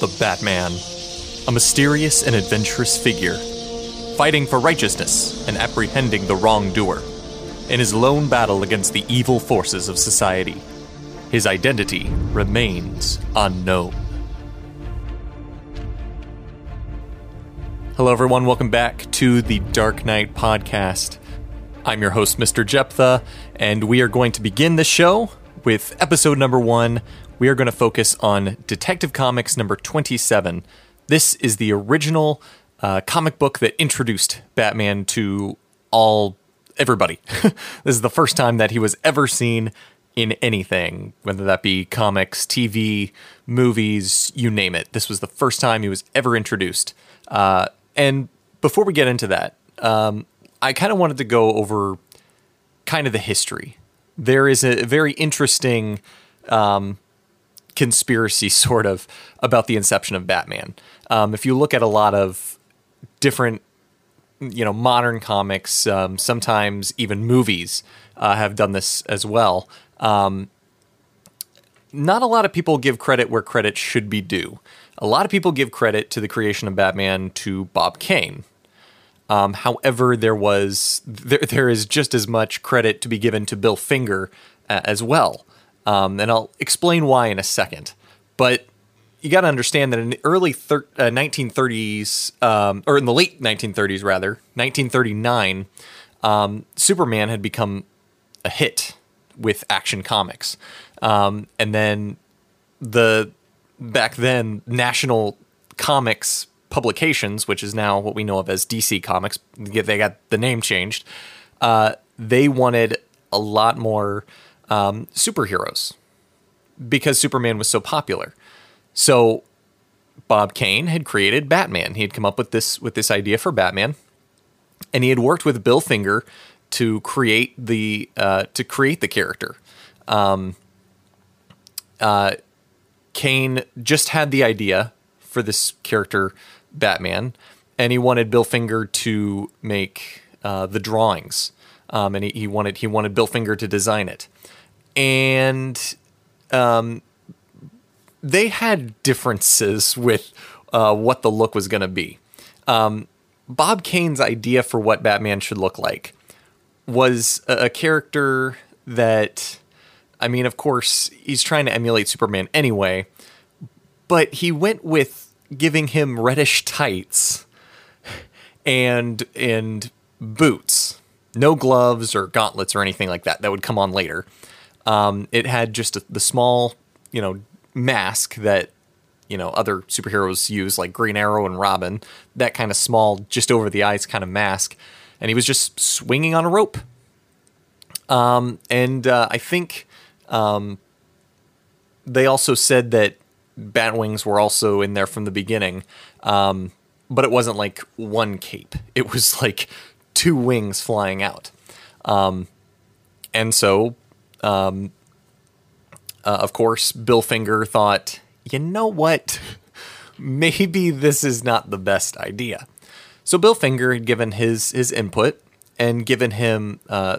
The Batman, a mysterious and adventurous figure, fighting for righteousness and apprehending the wrongdoer in his lone battle against the evil forces of society. His identity remains unknown. Hello, everyone. Welcome back to the Dark Knight podcast. I'm your host, Mr. Jephthah, and we are going to begin the show with episode number one. We are going to focus on Detective Comics number 27. This is the original uh, comic book that introduced Batman to all everybody. this is the first time that he was ever seen in anything, whether that be comics, TV, movies, you name it. This was the first time he was ever introduced. Uh, and before we get into that, um, I kind of wanted to go over kind of the history. There is a very interesting um, conspiracy, sort of, about the inception of Batman. Um, if you look at a lot of different, you know, modern comics, um, sometimes even movies uh, have done this as well. Um, not a lot of people give credit where credit should be due. A lot of people give credit to the creation of Batman to Bob Kane, um, however, there was there, there is just as much credit to be given to Bill Finger uh, as well, um, and I'll explain why in a second. But you got to understand that in the early thir- uh, 1930s, um, or in the late 1930s rather, 1939, um, Superman had become a hit with Action Comics, um, and then the back then National Comics publications, which is now what we know of as DC Comics, they got the name changed. Uh, they wanted a lot more um, superheroes because Superman was so popular. So Bob Kane had created Batman. He had come up with this with this idea for Batman, and he had worked with Bill Finger to create the uh, to create the character. Um, uh, Kane just had the idea for this character Batman, and he wanted Bill Finger to make uh, the drawings, um, and he, he, wanted he wanted Bill Finger to design it, and um, they had differences with uh, what the look was going to be. Um, Bob Kane's idea for what Batman should look like was a, a character that, I mean, of course, he's trying to emulate Superman anyway, but he went with giving him reddish tights and and boots, no gloves or gauntlets or anything like that. That would come on later. Um, it had just a, the small, you know, mask that you know other superheroes use, like Green Arrow and Robin. That kind of small, just over the eyes kind of mask, and he was just swinging on a rope. Um, and uh, I think um, they also said that bat wings were also in there from the beginning. Um, but it wasn't like one cape. It was like two wings flying out. Um, and so, um, uh, of course, Bill Finger thought, you know what? Maybe this is not the best idea. So Bill Finger had given his his input and given him uh,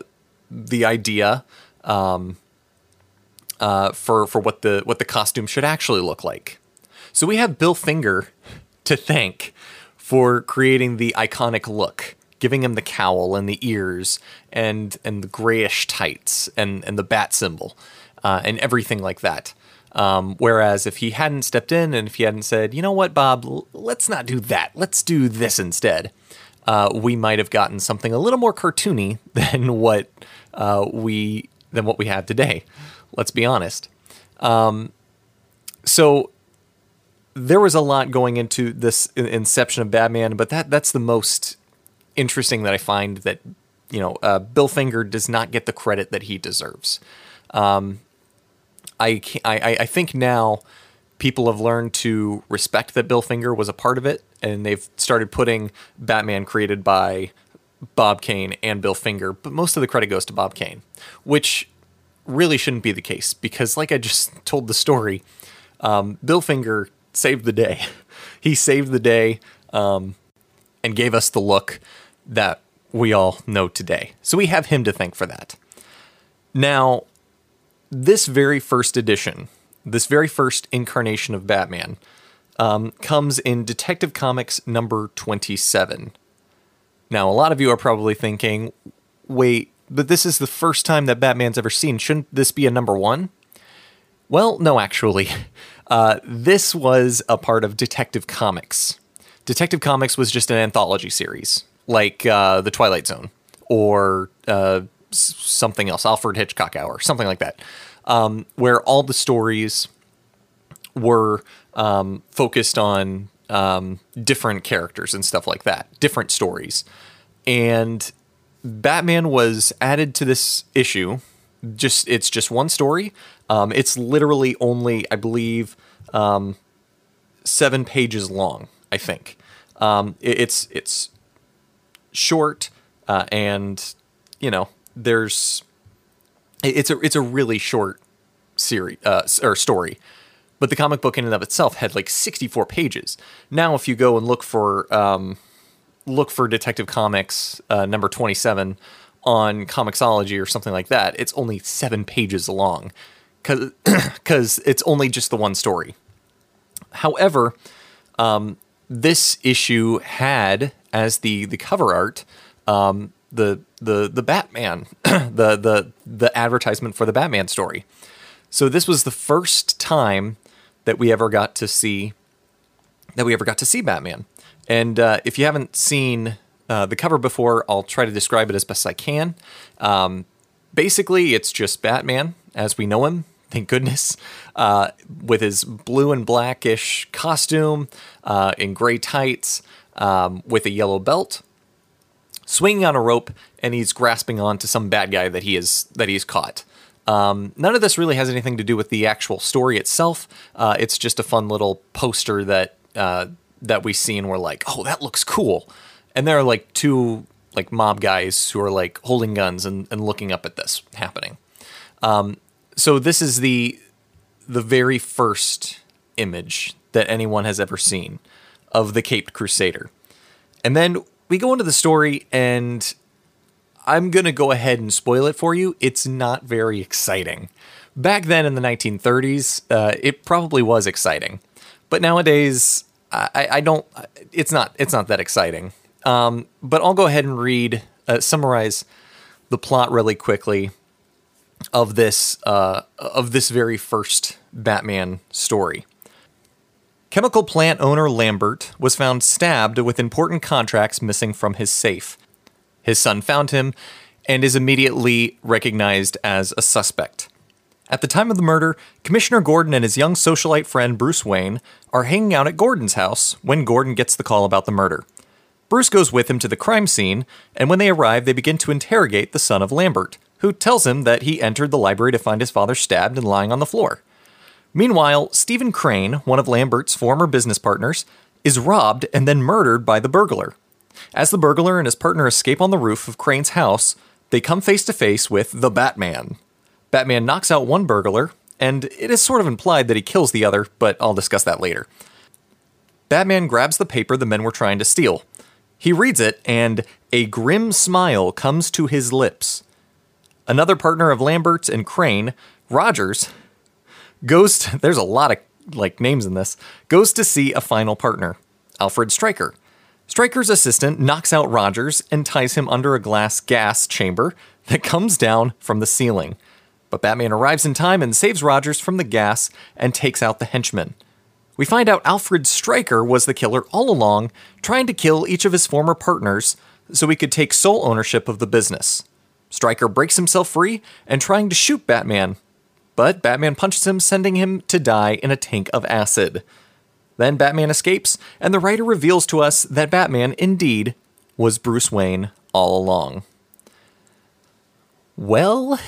the idea um, uh, for for what the what the costume should actually look like. So we have Bill Finger to thank for creating the iconic look, giving him the cowl and the ears and and the grayish tights and and the bat symbol uh, and everything like that. Um, whereas if he hadn't stepped in and if he hadn't said, you know what, Bob, l- let's not do that, let's do this instead, uh, we might have gotten something a little more cartoony than what uh, we than what we have today. Let's be honest. Um, so there was a lot going into this inception of Batman, but that that's the most interesting that I find that you know uh, Bill Finger does not get the credit that he deserves. Um, I, I I think now people have learned to respect that Bill Finger was a part of it, and they've started putting Batman created by Bob Kane and Bill Finger, but most of the credit goes to Bob Kane, which really shouldn't be the case because, like I just told the story, um, Bill Finger saved the day. he saved the day um, and gave us the look that we all know today. So we have him to thank for that. Now, this very first edition, this very first incarnation of Batman, um, comes in Detective Comics number 27. Now, a lot of you are probably thinking, wait, but this is the first time that Batman's ever seen. Shouldn't this be a number one? Well, no, actually. Uh, this was a part of Detective Comics. Detective Comics was just an anthology series, like uh, The Twilight Zone or uh, something else, Alfred Hitchcock Hour, something like that, um, where all the stories were um, focused on um, different characters and stuff like that, different stories. And Batman was added to this issue. Just it's just one story. Um, it's literally only, I believe, um, seven pages long. I think um, it, it's it's short uh, and you know there's it's a it's a really short series uh, or story but the comic book in and of itself had like 64 pages. Now, if you go and look for um, look for Detective Comics uh, number 27 on Comixology or something like that, it's only seven pages long because it's only just the one story. However, um, this issue had as the the cover art um, the the the Batman, the the the advertisement for the Batman story. So this was the first time that we ever got to see that we ever got to see Batman. And uh, if you haven't seen uh, the cover before, I'll try to describe it as best I can. Um, basically, it's just Batman as we know him. Thank goodness, uh, with his blue and blackish costume, uh, in gray tights, um, with a yellow belt, swinging on a rope, and he's grasping on to some bad guy that he is that he's caught. Um, none of this really has anything to do with the actual story itself. Uh, it's just a fun little poster that uh, that we see, and we're like, "Oh, that looks cool." And there are like two like mob guys who are like holding guns and, and looking up at this happening. Um, so this is the the very first image that anyone has ever seen of the Caped Crusader, and then we go into the story and I'm going to go ahead and spoil it for you. It's not very exciting. Back then in the 1930s, uh, it probably was exciting, but nowadays, I, I, don't. It's not. It's not that exciting. Um, but I'll go ahead and read, uh, summarize the plot really quickly of this uh, of this very first Batman story. Chemical plant owner Lambert was found stabbed with important contracts missing from his safe. His son found him and is immediately recognized as a suspect. At the time of the murder, Commissioner Gordon and his young socialite friend Bruce Wayne are hanging out at Gordon's house when Gordon gets the call about the murder. Bruce goes with him to the crime scene, and when they arrive, they begin to interrogate the son of Lambert, who tells him that he entered the library to find his father stabbed and lying on the floor. Meanwhile, Stephen Crane, one of Lambert's former business partners, is robbed and then murdered by the burglar. As the burglar and his partner escape on the roof of Crane's house, they come face to face with the Batman. Batman knocks out one burglar, and it is sort of implied that he kills the other, but I'll discuss that later. Batman grabs the paper the men were trying to steal. He reads it, and a grim smile comes to his lips. Another partner of Lambert's and Crane, Rogers, goes to, there's a lot of like names in this, goes to see a final partner, Alfred Stryker, Stryker's assistant knocks out Rogers and ties him under a glass gas chamber that comes down from the ceiling. But Batman arrives in time and saves Rogers from the gas and takes out the henchman. We find out Alfred Stryker was the killer all along, trying to kill each of his former partners so he could take sole ownership of the business. Stryker breaks himself free and trying to shoot Batman, but Batman punches him, sending him to die in a tank of acid. Then Batman escapes, and the writer reveals to us that Batman, indeed, was Bruce Wayne all along. Well,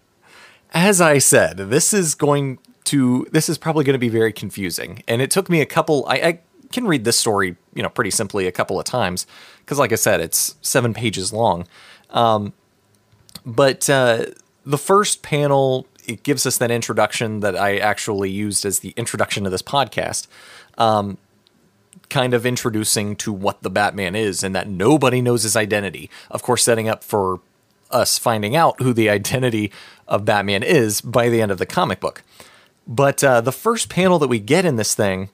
as I said, this is going to this is probably going to be very confusing, and it took me a couple. I, I can read this story, you know, pretty simply a couple of times because, like I said, it's seven pages long. Um, but uh, the first panel it gives us that introduction that I actually used as the introduction to this podcast um, kind of introducing to what the Batman is and that nobody knows his identity. Of course, setting up for us finding out who the identity of Batman is by the end of the comic book. But uh, the first panel that we get in this thing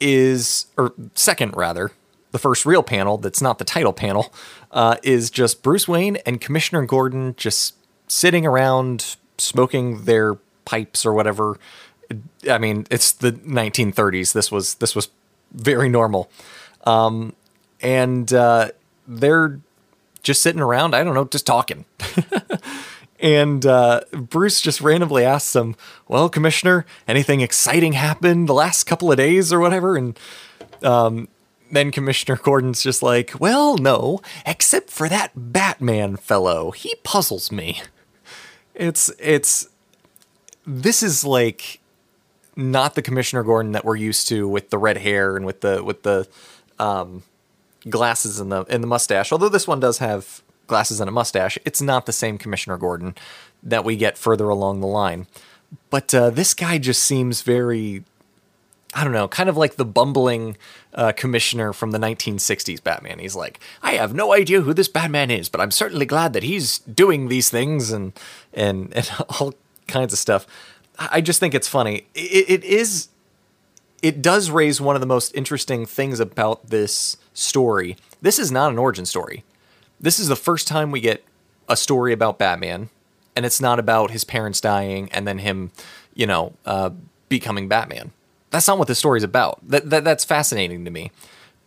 is, or second rather, the first real panel that's not the title panel, uh, is just Bruce Wayne and Commissioner Gordon just sitting around smoking their pipes or whatever. I mean, it's the 1930s. This was this was very normal, um, and uh, they're just sitting around. I don't know, just talking. and uh, Bruce just randomly asks him, "Well, Commissioner, anything exciting happened the last couple of days or whatever?" And um, then Commissioner Gordon's just like, "Well, no, except for that Batman fellow. He puzzles me." It's it's this is like not the Commissioner Gordon that we're used to with the red hair and with the with the um, glasses and the and the mustache. Although this one does have glasses and a mustache, it's not the same Commissioner Gordon that we get further along the line. But uh, this guy just seems very, I don't know, kind of like the bumbling uh, commissioner from the 1960s Batman. He's like, I have no idea who this Batman is, but I'm certainly glad that he's doing these things and and and all kinds of stuff. I just think it's funny. it, it is. It does raise one of the most interesting things about this story. This is not an origin story. This is the first time we get a story about Batman, and it's not about his parents dying and then him, you know, uh, becoming Batman. That's not what the story's about. That, that that's fascinating to me.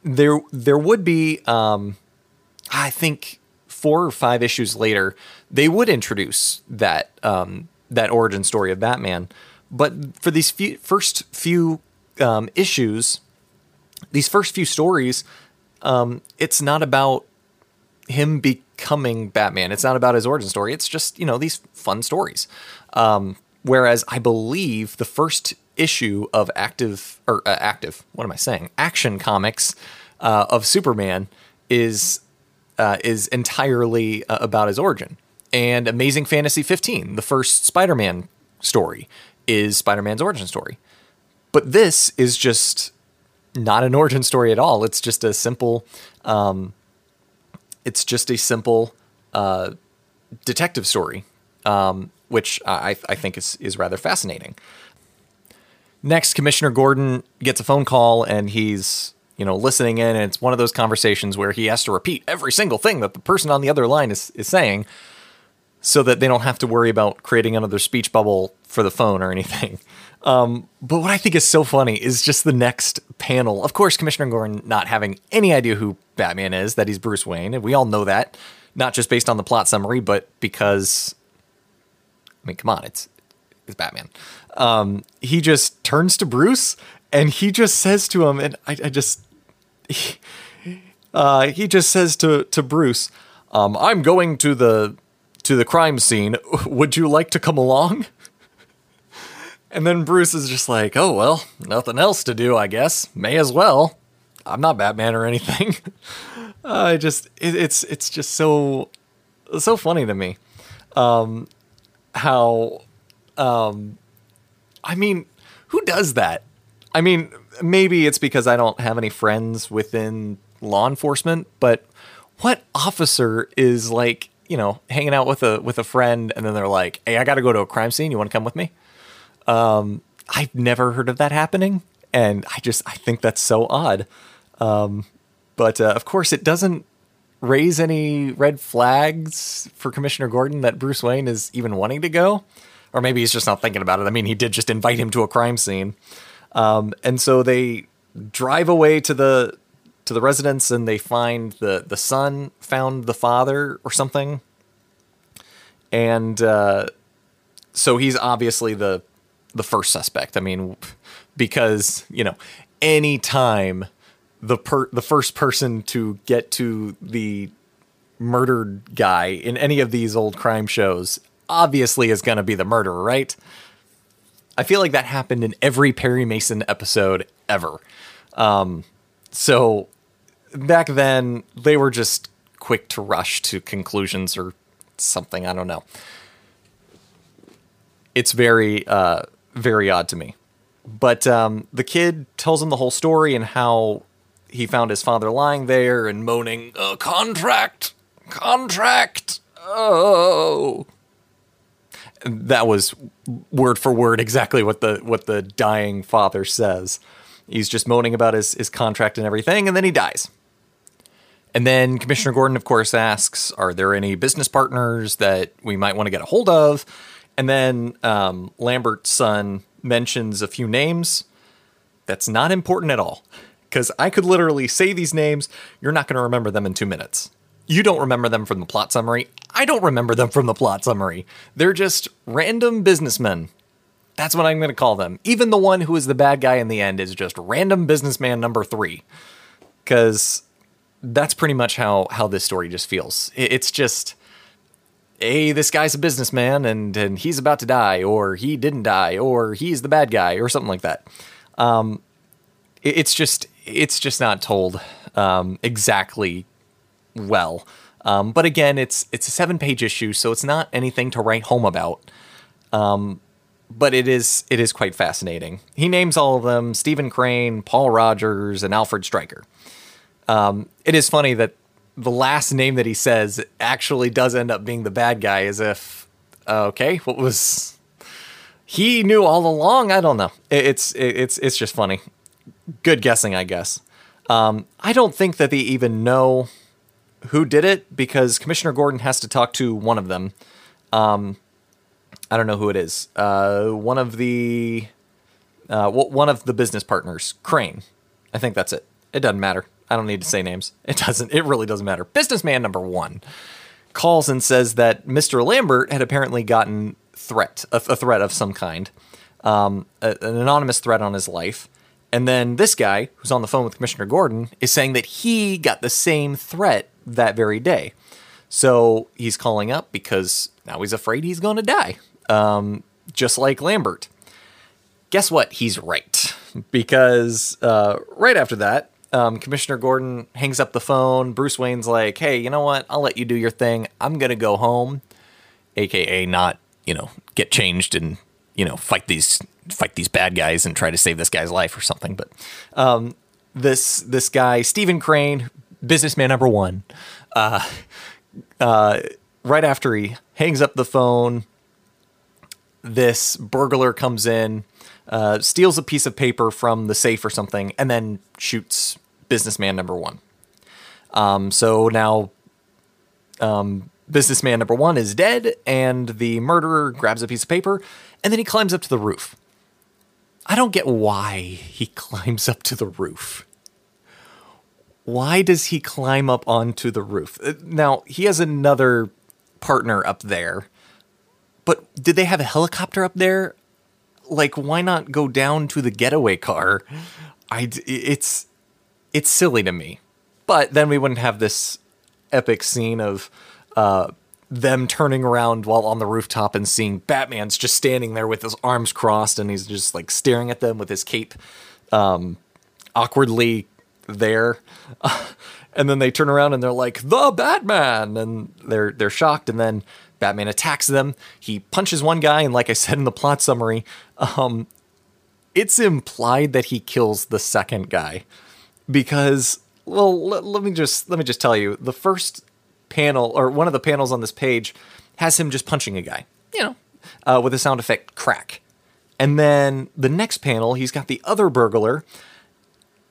There there would be, um, I think, four or five issues later, they would introduce that um, that origin story of Batman. But for these few, first few um, issues, these first few stories, um, it's not about him becoming Batman. It's not about his origin story. It's just you know these fun stories. Um, whereas I believe the first issue of active or uh, active, what am I saying? Action comics uh, of Superman is uh, is entirely uh, about his origin. And Amazing Fantasy 15, the first Spider-Man story, is Spider-Man's origin story. But this is just not an origin story at all. It's just a simple, um, it's just a simple uh, detective story, um, which I, I think is is rather fascinating. Next, Commissioner Gordon gets a phone call and he's you know listening in, and it's one of those conversations where he has to repeat every single thing that the person on the other line is is saying, so that they don't have to worry about creating another speech bubble for the phone or anything. Um, but what I think is so funny is just the next panel. Of course, Commissioner Gordon not having any idea who Batman is, that he's Bruce Wayne, and we all know that, not just based on the plot summary, but because, I mean, come on, it's it's Batman. Um, he just turns to Bruce and he just says to him, and I, I just, he, uh, he just says to to Bruce, um, "I'm going to the to the crime scene. Would you like to come along?" And then Bruce is just like, oh, well, nothing else to do, I guess. May as well. I'm not Batman or anything. I uh, just, it, it's, it's just so, so funny to me. Um, how, um, I mean, who does that? I mean, maybe it's because I don't have any friends within law enforcement, but what officer is like, you know, hanging out with a with a friend and then they're like, "Hey, I got to go to a crime scene. You want to come with me?" Um, I've never heard of that happening, and I just I think that's so odd. Um, but uh, of course, it doesn't raise any red flags for Commissioner Gordon that Bruce Wayne is even wanting to go, or maybe he's just not thinking about it. I mean, he did just invite him to a crime scene, um, and so they drive away to the to the residence and they find the the son found the father or something, and uh, so he's obviously the the first suspect. I mean, because you know, anytime the per the first person to get to the murdered guy in any of these old crime shows obviously is going to be the murderer, right? I feel like that happened in every Perry Mason episode ever. Um, so back then, they were just quick to rush to conclusions or something. I don't know. It's very uh, very odd to me. But um, the kid tells him the whole story and how he found his father lying there and moaning, "Contract, contract, oh." That was word for word exactly what the what the dying father says. He's just moaning about his, his contract and everything, and then he dies. And then Commissioner Gordon, of course, asks, Are there any business partners that we might want to get a hold of? And then um, Lambert's son mentions a few names. That's not important at all. Because I could literally say these names, you're not going to remember them in two minutes. You don't remember them from the plot summary. I don't remember them from the plot summary. They're just random businessmen. That's what I'm going to call them. Even the one who is the bad guy in the end is just random businessman number three. Because that's pretty much how how this story just feels. It's just hey, this guy's a businessman and and he's about to die, or he didn't die, or he's the bad guy, or something like that. Um, it's just it's just not told um, exactly well. Um, but again, it's it's a seven page issue, so it's not anything to write home about. Um, but it is it is quite fascinating. He names all of them: Stephen Crane, Paul Rogers, and Alfred Stryker. Um, it is funny that the last name that he says actually does end up being the bad guy, as if, okay, what was he knew all along? I don't know. It's it's it's just funny. Good guessing, I guess. Um, I don't think that they even know who did it because Commissioner Gordon has to talk to one of them. Um, I don't know who it is. Uh, one of the uh, one of the business partners, Crane. I think that's it. It doesn't matter. I don't need to say names. It doesn't. It really doesn't matter. Businessman number one calls and says that Mr. Lambert had apparently gotten threat, a, a threat of some kind, um, a, an anonymous threat on his life. And then this guy, who's on the phone with Commissioner Gordon, is saying that he got the same threat that very day. So he's calling up because now he's afraid he's going to die, um, just like Lambert. Guess what? He's right. Because uh, right after that, um, Commissioner Gordon hangs up the phone. Bruce Wayne's like, hey, you know what? I'll let you do your thing. I'm going to go home, AKA not, you know, get changed and, you know, fight these fight these bad guys and try to save this guy's life or something. But um, this this guy, Stephen Crane, businessman number one, uh, uh, right after he hangs up the phone, this burglar comes in uh, steals a piece of paper from the safe or something, and then shoots businessman number one. Um, so now, um, businessman number one is dead, and the murderer grabs a piece of paper, and then he climbs up to the roof. I don't get why he climbs up to the roof. Why does he climb up onto the roof? Uh, now, he has another partner up there, but did they have a helicopter up there? like why not go down to the getaway car? I it's it's silly to me. But then we wouldn't have this epic scene of uh, them turning around while on the rooftop and seeing Batman's just standing there with his arms crossed and he's just like staring at them with his cape um, awkwardly there. and then they turn around and they're like, "The Batman!" and they're they're shocked and then Batman attacks them. He punches one guy, and like I said in the plot summary, um, it's implied that he kills the second guy because, well, let, let me just let me just tell you, the first panel or one of the panels on this page has him just punching a guy, you know, uh, with a sound effect crack. And then the next panel, he's got the other burglar,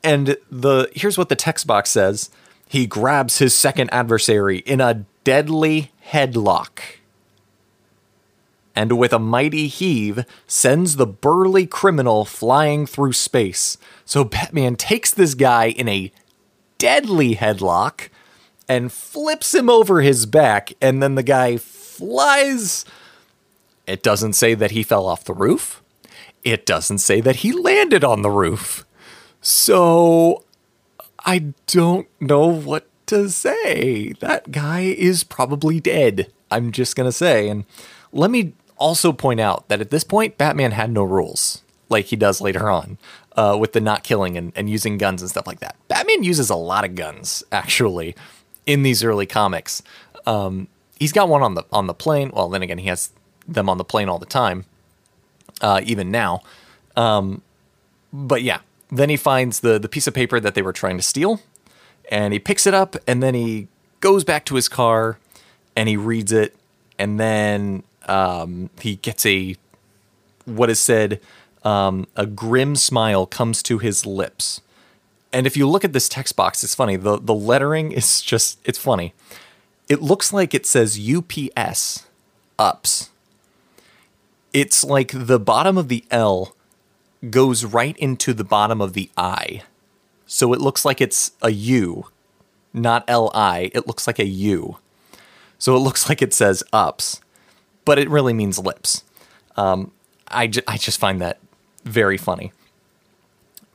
and the here's what the text box says: he grabs his second adversary in a deadly headlock and with a mighty heave sends the burly criminal flying through space. So Batman takes this guy in a deadly headlock and flips him over his back, and then the guy flies. It doesn't say that he fell off the roof. It doesn't say that he landed on the roof. So I don't know what to say. That guy is probably dead. I'm just going to say. And let me also point out that at this point, Batman had no rules like he does later on uh, with the not killing and, and using guns and stuff like that. Batman uses a lot of guns actually in these early comics. Um, he's got one on the on the plane. Well, then again, he has them on the plane all the time, uh, even now. Um, but yeah, then he finds the the piece of paper that they were trying to steal, and he picks it up, and then he goes back to his car, and he reads it, and then um, he gets a what is said um, a grim smile comes to his lips. And if you look at this text box, it's funny. The, the lettering is just, it's funny. It looks like it says UPS ups. It's like the bottom of the L goes right into the bottom of the I. So it looks like it's a U, not L I. It looks like a U. So it looks like it says ups, but it really means lips. Um, I, ju- I just find that very funny.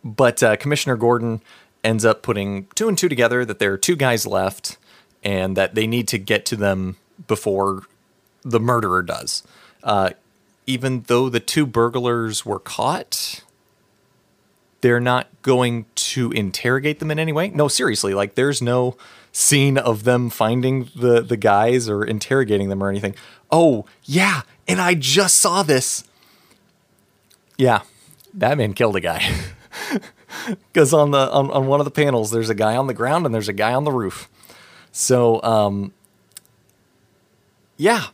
But uh, Commissioner Gordon ends up putting two and two together that there are two guys left and that they need to get to them before the murderer does. Uh, even though the two burglars were caught, they're not going to interrogate them in any way. No, seriously, like there's no scene of them finding the the guys or interrogating them or anything. Oh, yeah, and I just saw this. Yeah, Batman killed a guy. Because on the on, on one of the panels, there's a guy on the ground and there's a guy on the roof. So, um, yeah,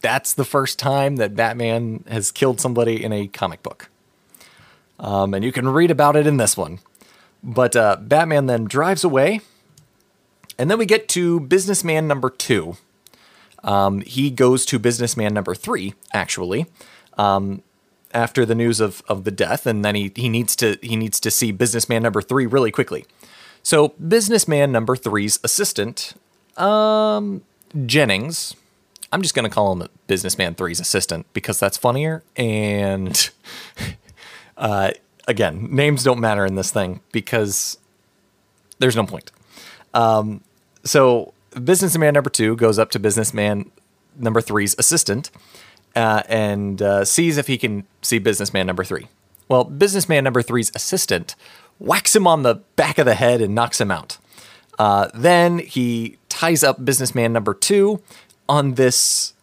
that's the first time that Batman has killed somebody in a comic book. Um, and you can read about it in this one. But uh, Batman then drives away, and then we get to businessman number two. Um, he goes to businessman number three, actually, um, after the news of, of the death, and then he, he needs to he needs to see businessman number three really quickly. So businessman number three's assistant, um, Jennings, I'm just going to call him Businessman 3's assistant because that's funnier. And uh, again, names don't matter in this thing because there's no point. Um, so, businessman number two goes up to businessman number three's assistant uh, and uh, sees if he can see businessman number three. Well, businessman number three's assistant whacks him on the back of the head and knocks him out. Uh, then he ties up businessman number two on this.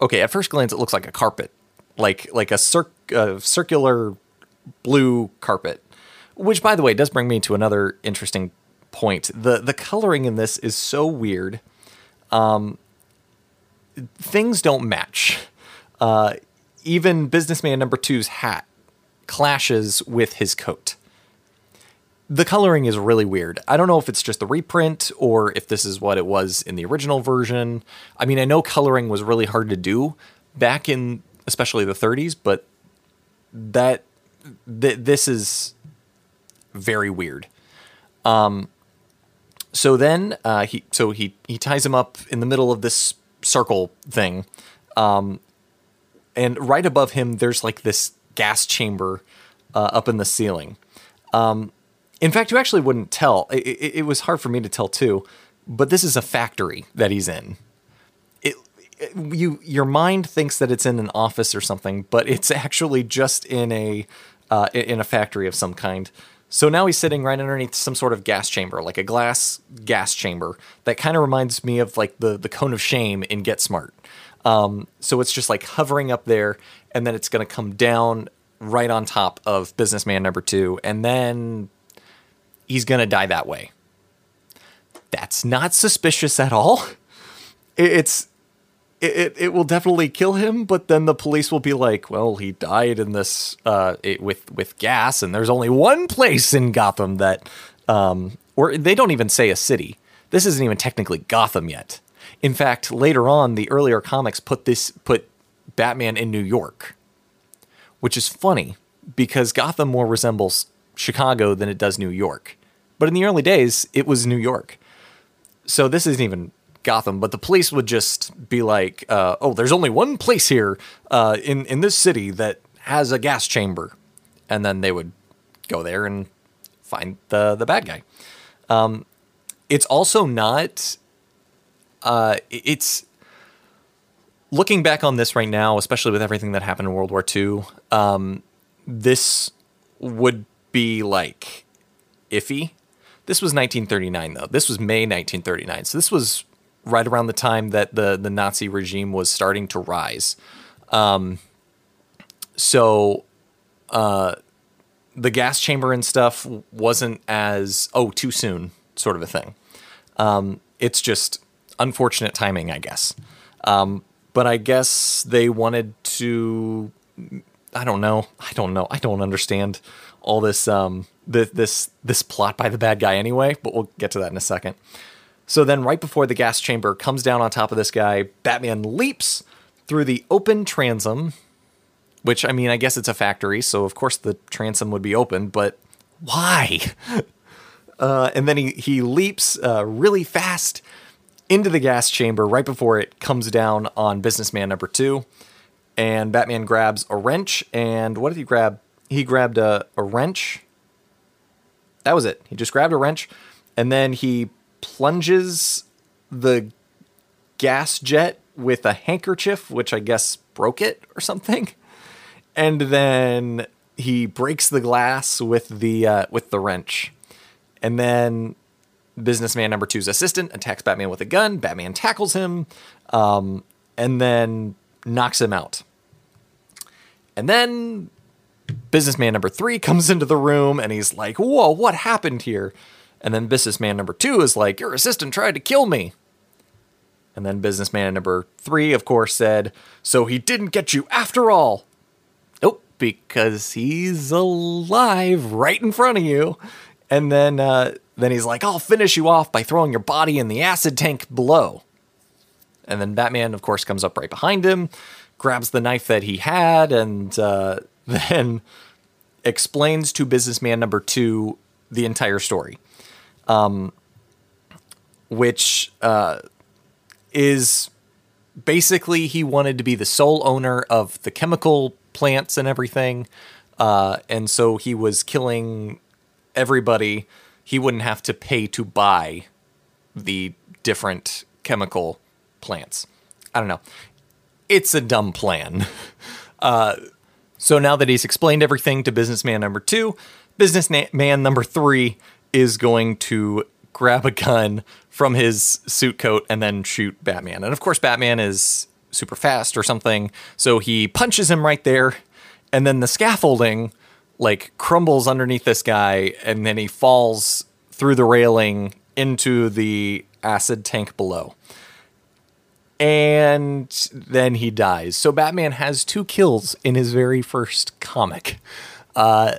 Okay, at first glance, it looks like a carpet, like like a cir- uh, circular blue carpet. Which, by the way, does bring me to another interesting point. the The coloring in this is so weird. Um, things don't match. Uh, even businessman number two's hat clashes with his coat the coloring is really weird. I don't know if it's just the reprint or if this is what it was in the original version. I mean, I know coloring was really hard to do back in especially the 30s, but that th- this is very weird. Um, so then uh, he so he he ties him up in the middle of this circle thing, um, and right above him there's like this gas chamber uh, up in the ceiling. Um, in fact, you actually wouldn't tell. It, it, it, was hard for me to tell too, but this is a factory that he's in. It, it, you your mind thinks that it's in an office or something, but it's actually just in a uh, in a factory of some kind. So now he's sitting right underneath some sort of gas chamber, like a glass gas chamber that kind of reminds me of like the the cone of shame in Get Smart. Um, so it's just like hovering up there, and then it's going to come down right on top of businessman number two, and then he's going to die that way. That's not suspicious at all. It's it, it will definitely kill him, but then the police will be like, "Well, he died in this uh, it, with with gas, and there's only one place in Gotham that, um, or they don't even say a city. This isn't even technically Gotham yet. In fact, later on, the earlier comics put this put Batman in New York, which is funny because Gotham more resembles Chicago than it does New York. But in the early days, it was New York. So this isn't even Gotham, but the police would just be like, uh, "Oh, there's only one place here uh, in in this city that has a gas chamber," and then they would go there and find the the bad guy. Um, it's also not. Uh, it's looking back on this right now, especially with everything that happened in World War II. Um, this would be like iffy this was 1939, though. This was May 1939. So this was right around the time that the, the Nazi regime was starting to rise. Um, so uh, the gas chamber and stuff wasn't as, oh, too soon sort of a thing. Um, it's just unfortunate timing, I guess. Um, but I guess they wanted to I don't know. I don't know. I don't understand all this um the, this this plot by the bad guy anyway, but we'll get to that in a second. So then right before the gas chamber comes down on top of this guy, Batman leaps through the open transom, which I mean, I guess it's a factory, so of course the transom would be open, but why? Uh, and then he he leaps uh, really fast into the gas chamber right before it comes down on businessman number two. And Batman grabs a wrench. And what did he grab? He grabbed a, a wrench. That was it. He just grabbed a wrench. And then he plunges the gas jet with a handkerchief, which I guess broke it or something. And then he breaks the glass with the uh, with the wrench. And then businessman number two's assistant attacks Batman with a gun. Batman tackles him, um, and then knocks him out. And then businessman number three comes into the room and he's like, Whoa, what happened here? And then businessman number two is like, Your assistant tried to kill me. And then businessman number three, of course, said, So he didn't get you after all. Nope, because he's alive right in front of you. And then uh, then he's like, I'll finish you off by throwing your body in the acid tank below. And then Batman, of course, comes up right behind him, grabs the knife that he had, and uh, then explains to businessman number two the entire story. Um, which uh, is basically he wanted to be the sole owner of the chemical plants and everything. Uh, and so he was killing everybody he wouldn't have to pay to buy the different chemical plants. I don't know. It's a dumb plan. Uh, so now that he's explained everything to businessman number two, businessman number three is going to grab a gun from his suit coat and then shoot Batman. And of course, Batman is super fast or something, so he punches him right there. And then the scaffolding like crumbles underneath this guy and then he falls through the railing into the acid tank below. And then he dies. So Batman has two kills in his very first comic. Uh,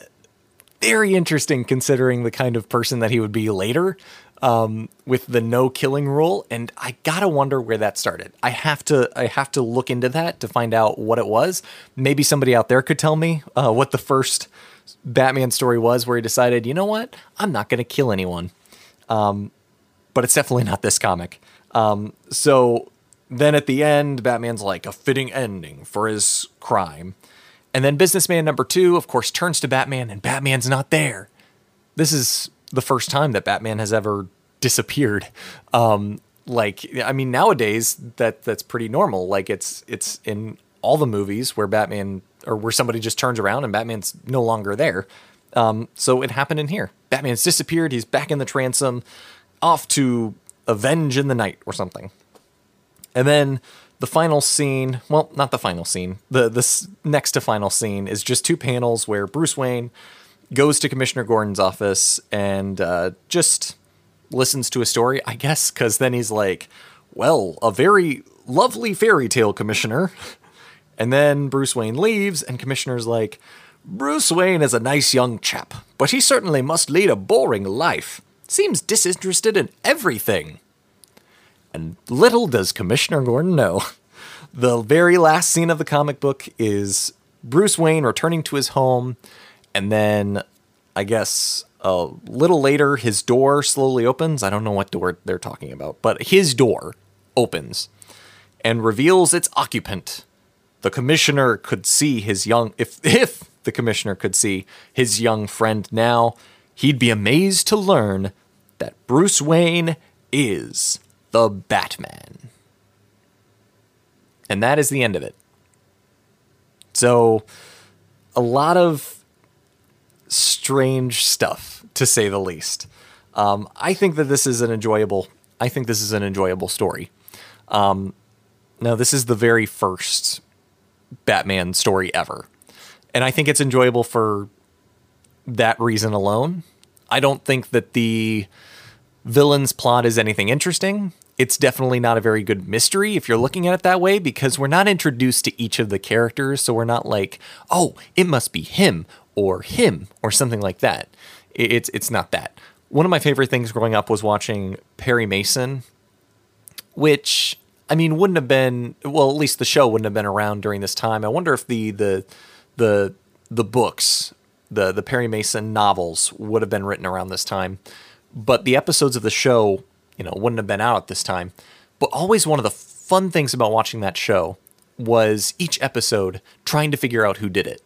very interesting considering the kind of person that he would be later um, with the no killing rule and i gotta wonder where that started i have to i have to look into that to find out what it was maybe somebody out there could tell me uh, what the first Batman story was where he decided, you know what, I'm not to kill anyone. Um, but it's definitely not this comic. Um, so then at the end, Batman's like a fitting ending for his crime. And then businessman number two, of course, turns to Batman and Batman's not there. This is the first time that Batman has ever disappeared. Um, like, I mean, nowadays that that's pretty normal. Like it's it's in all the movies where Batman or where somebody just turns around and Batman's no longer there. Um, so it happened in here. Batman's disappeared. He's back in the transom, off to avenge in the night or something. And then the final scene, well, not the final scene. The this next to final scene is just two panels where Bruce Wayne goes to Commissioner Gordon's office and uh, just listens to a story, I guess, because then he's like, "Well, a very lovely fairy tale, Commissioner." And then Bruce Wayne leaves, and Commissioner's like, Bruce Wayne is a nice young chap, but he certainly must lead a boring life. Seems disinterested in everything. And little does Commissioner Gordon know. The very last scene of the comic book is Bruce Wayne returning to his home, and then I guess a little later his door slowly opens. I don't know what door they're talking about, but his door opens and reveals its occupant, the commissioner could see his young if if the commissioner could see his young friend now, he'd be amazed to learn that Bruce Wayne is the Batman. And that is the end of it. So, a lot of strange stuff, to say the least. Um, I think that this is an enjoyable. I think this is an enjoyable story. Um, now, this is the very first Batman story ever. And I think it's enjoyable for that reason alone. I don't think that the villain's plot is anything interesting. It's definitely not a very good mystery if you're looking at it that way because we're not introduced to each of the characters. So we're not like, oh, it must be him or him or something like that. It's, it's not that. One of my favorite things growing up was watching Perry Mason, which I mean wouldn't have been well, at least the show wouldn't have been around during this time. I wonder if the the the the books, the the Perry Mason novels would have been written around this time but the episodes of the show, you know, wouldn't have been out at this time. But always one of the fun things about watching that show was each episode trying to figure out who did it.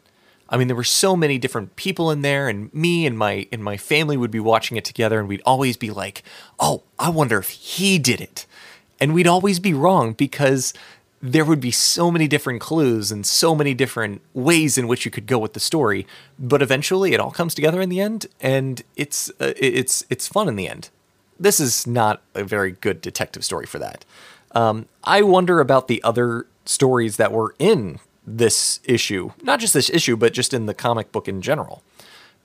I mean, there were so many different people in there, and me and my and my family would be watching it together, and we'd always be like, "Oh, I wonder if he did it," and we'd always be wrong because there would be so many different clues and so many different ways in which you could go with the story but eventually it all comes together in the end and it's uh, it's it's fun in the end. This is not a very good detective story for that. Um, i wonder about the other stories that were in this issue not just this issue but just in the comic book in general.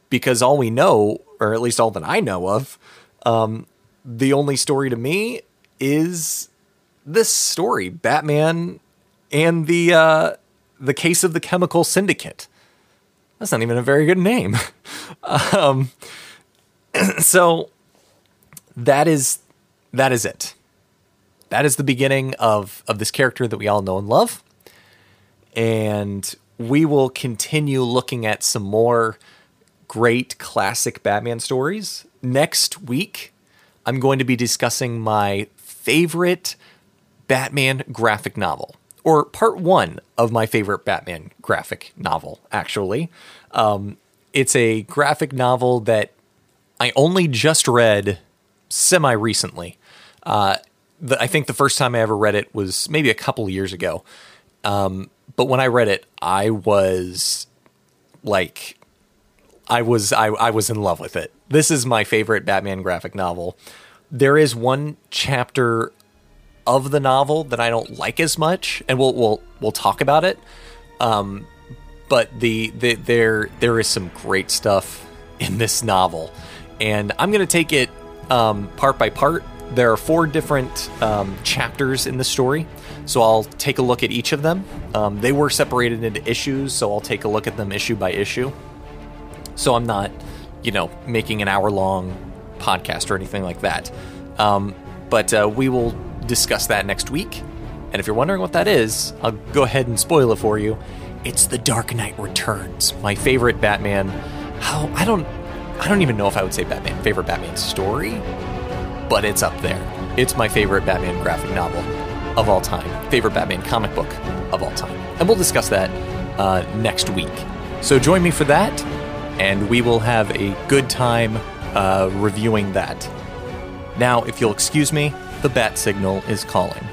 Because all we know or at least all that i know of um, the only story to me is this story, Batman and the uh, the case of the chemical syndicate. That's not even a very good name. um, so that is that is it. That is the beginning of of this character that we all know and love. And we will continue looking at some more great classic Batman stories. Next week, I'm going to be discussing my favorite Batman graphic novel, or part one of my favorite Batman graphic novel, actually. Um, it's a graphic novel that I only just read semi recently. Uh, I think the first time I ever read it was maybe a couple years ago. Um, but when I read it, I was like, I was I, I was in love with it. This is my favorite Batman graphic novel. There is one chapter of the novel that I don't like as much, and we'll we'll we'll talk about it. Um, but the, the there there is some great stuff in this novel, and I'm gonna take it um, part by part. There are four different um, chapters in the story, so I'll take a look at each of them. Um, they were separated into issues, so I'll take a look at them issue by issue. So I'm not, you know, making an hour long podcast or anything like that. Um, but uh, we will discuss that next week. And if you're wondering what that is, I'll go ahead and spoil it for you. It's The Dark Knight Returns, my favorite Batman. How I don't I don't even know if I would say Batman favorite Batman story, but it's up there. It's my favorite Batman graphic novel of all time, favorite Batman comic book of all time, and we'll discuss that uh, next week. So join me for that, and we will have a good time uh, reviewing that. Now, if you'll excuse me, the bat signal is calling.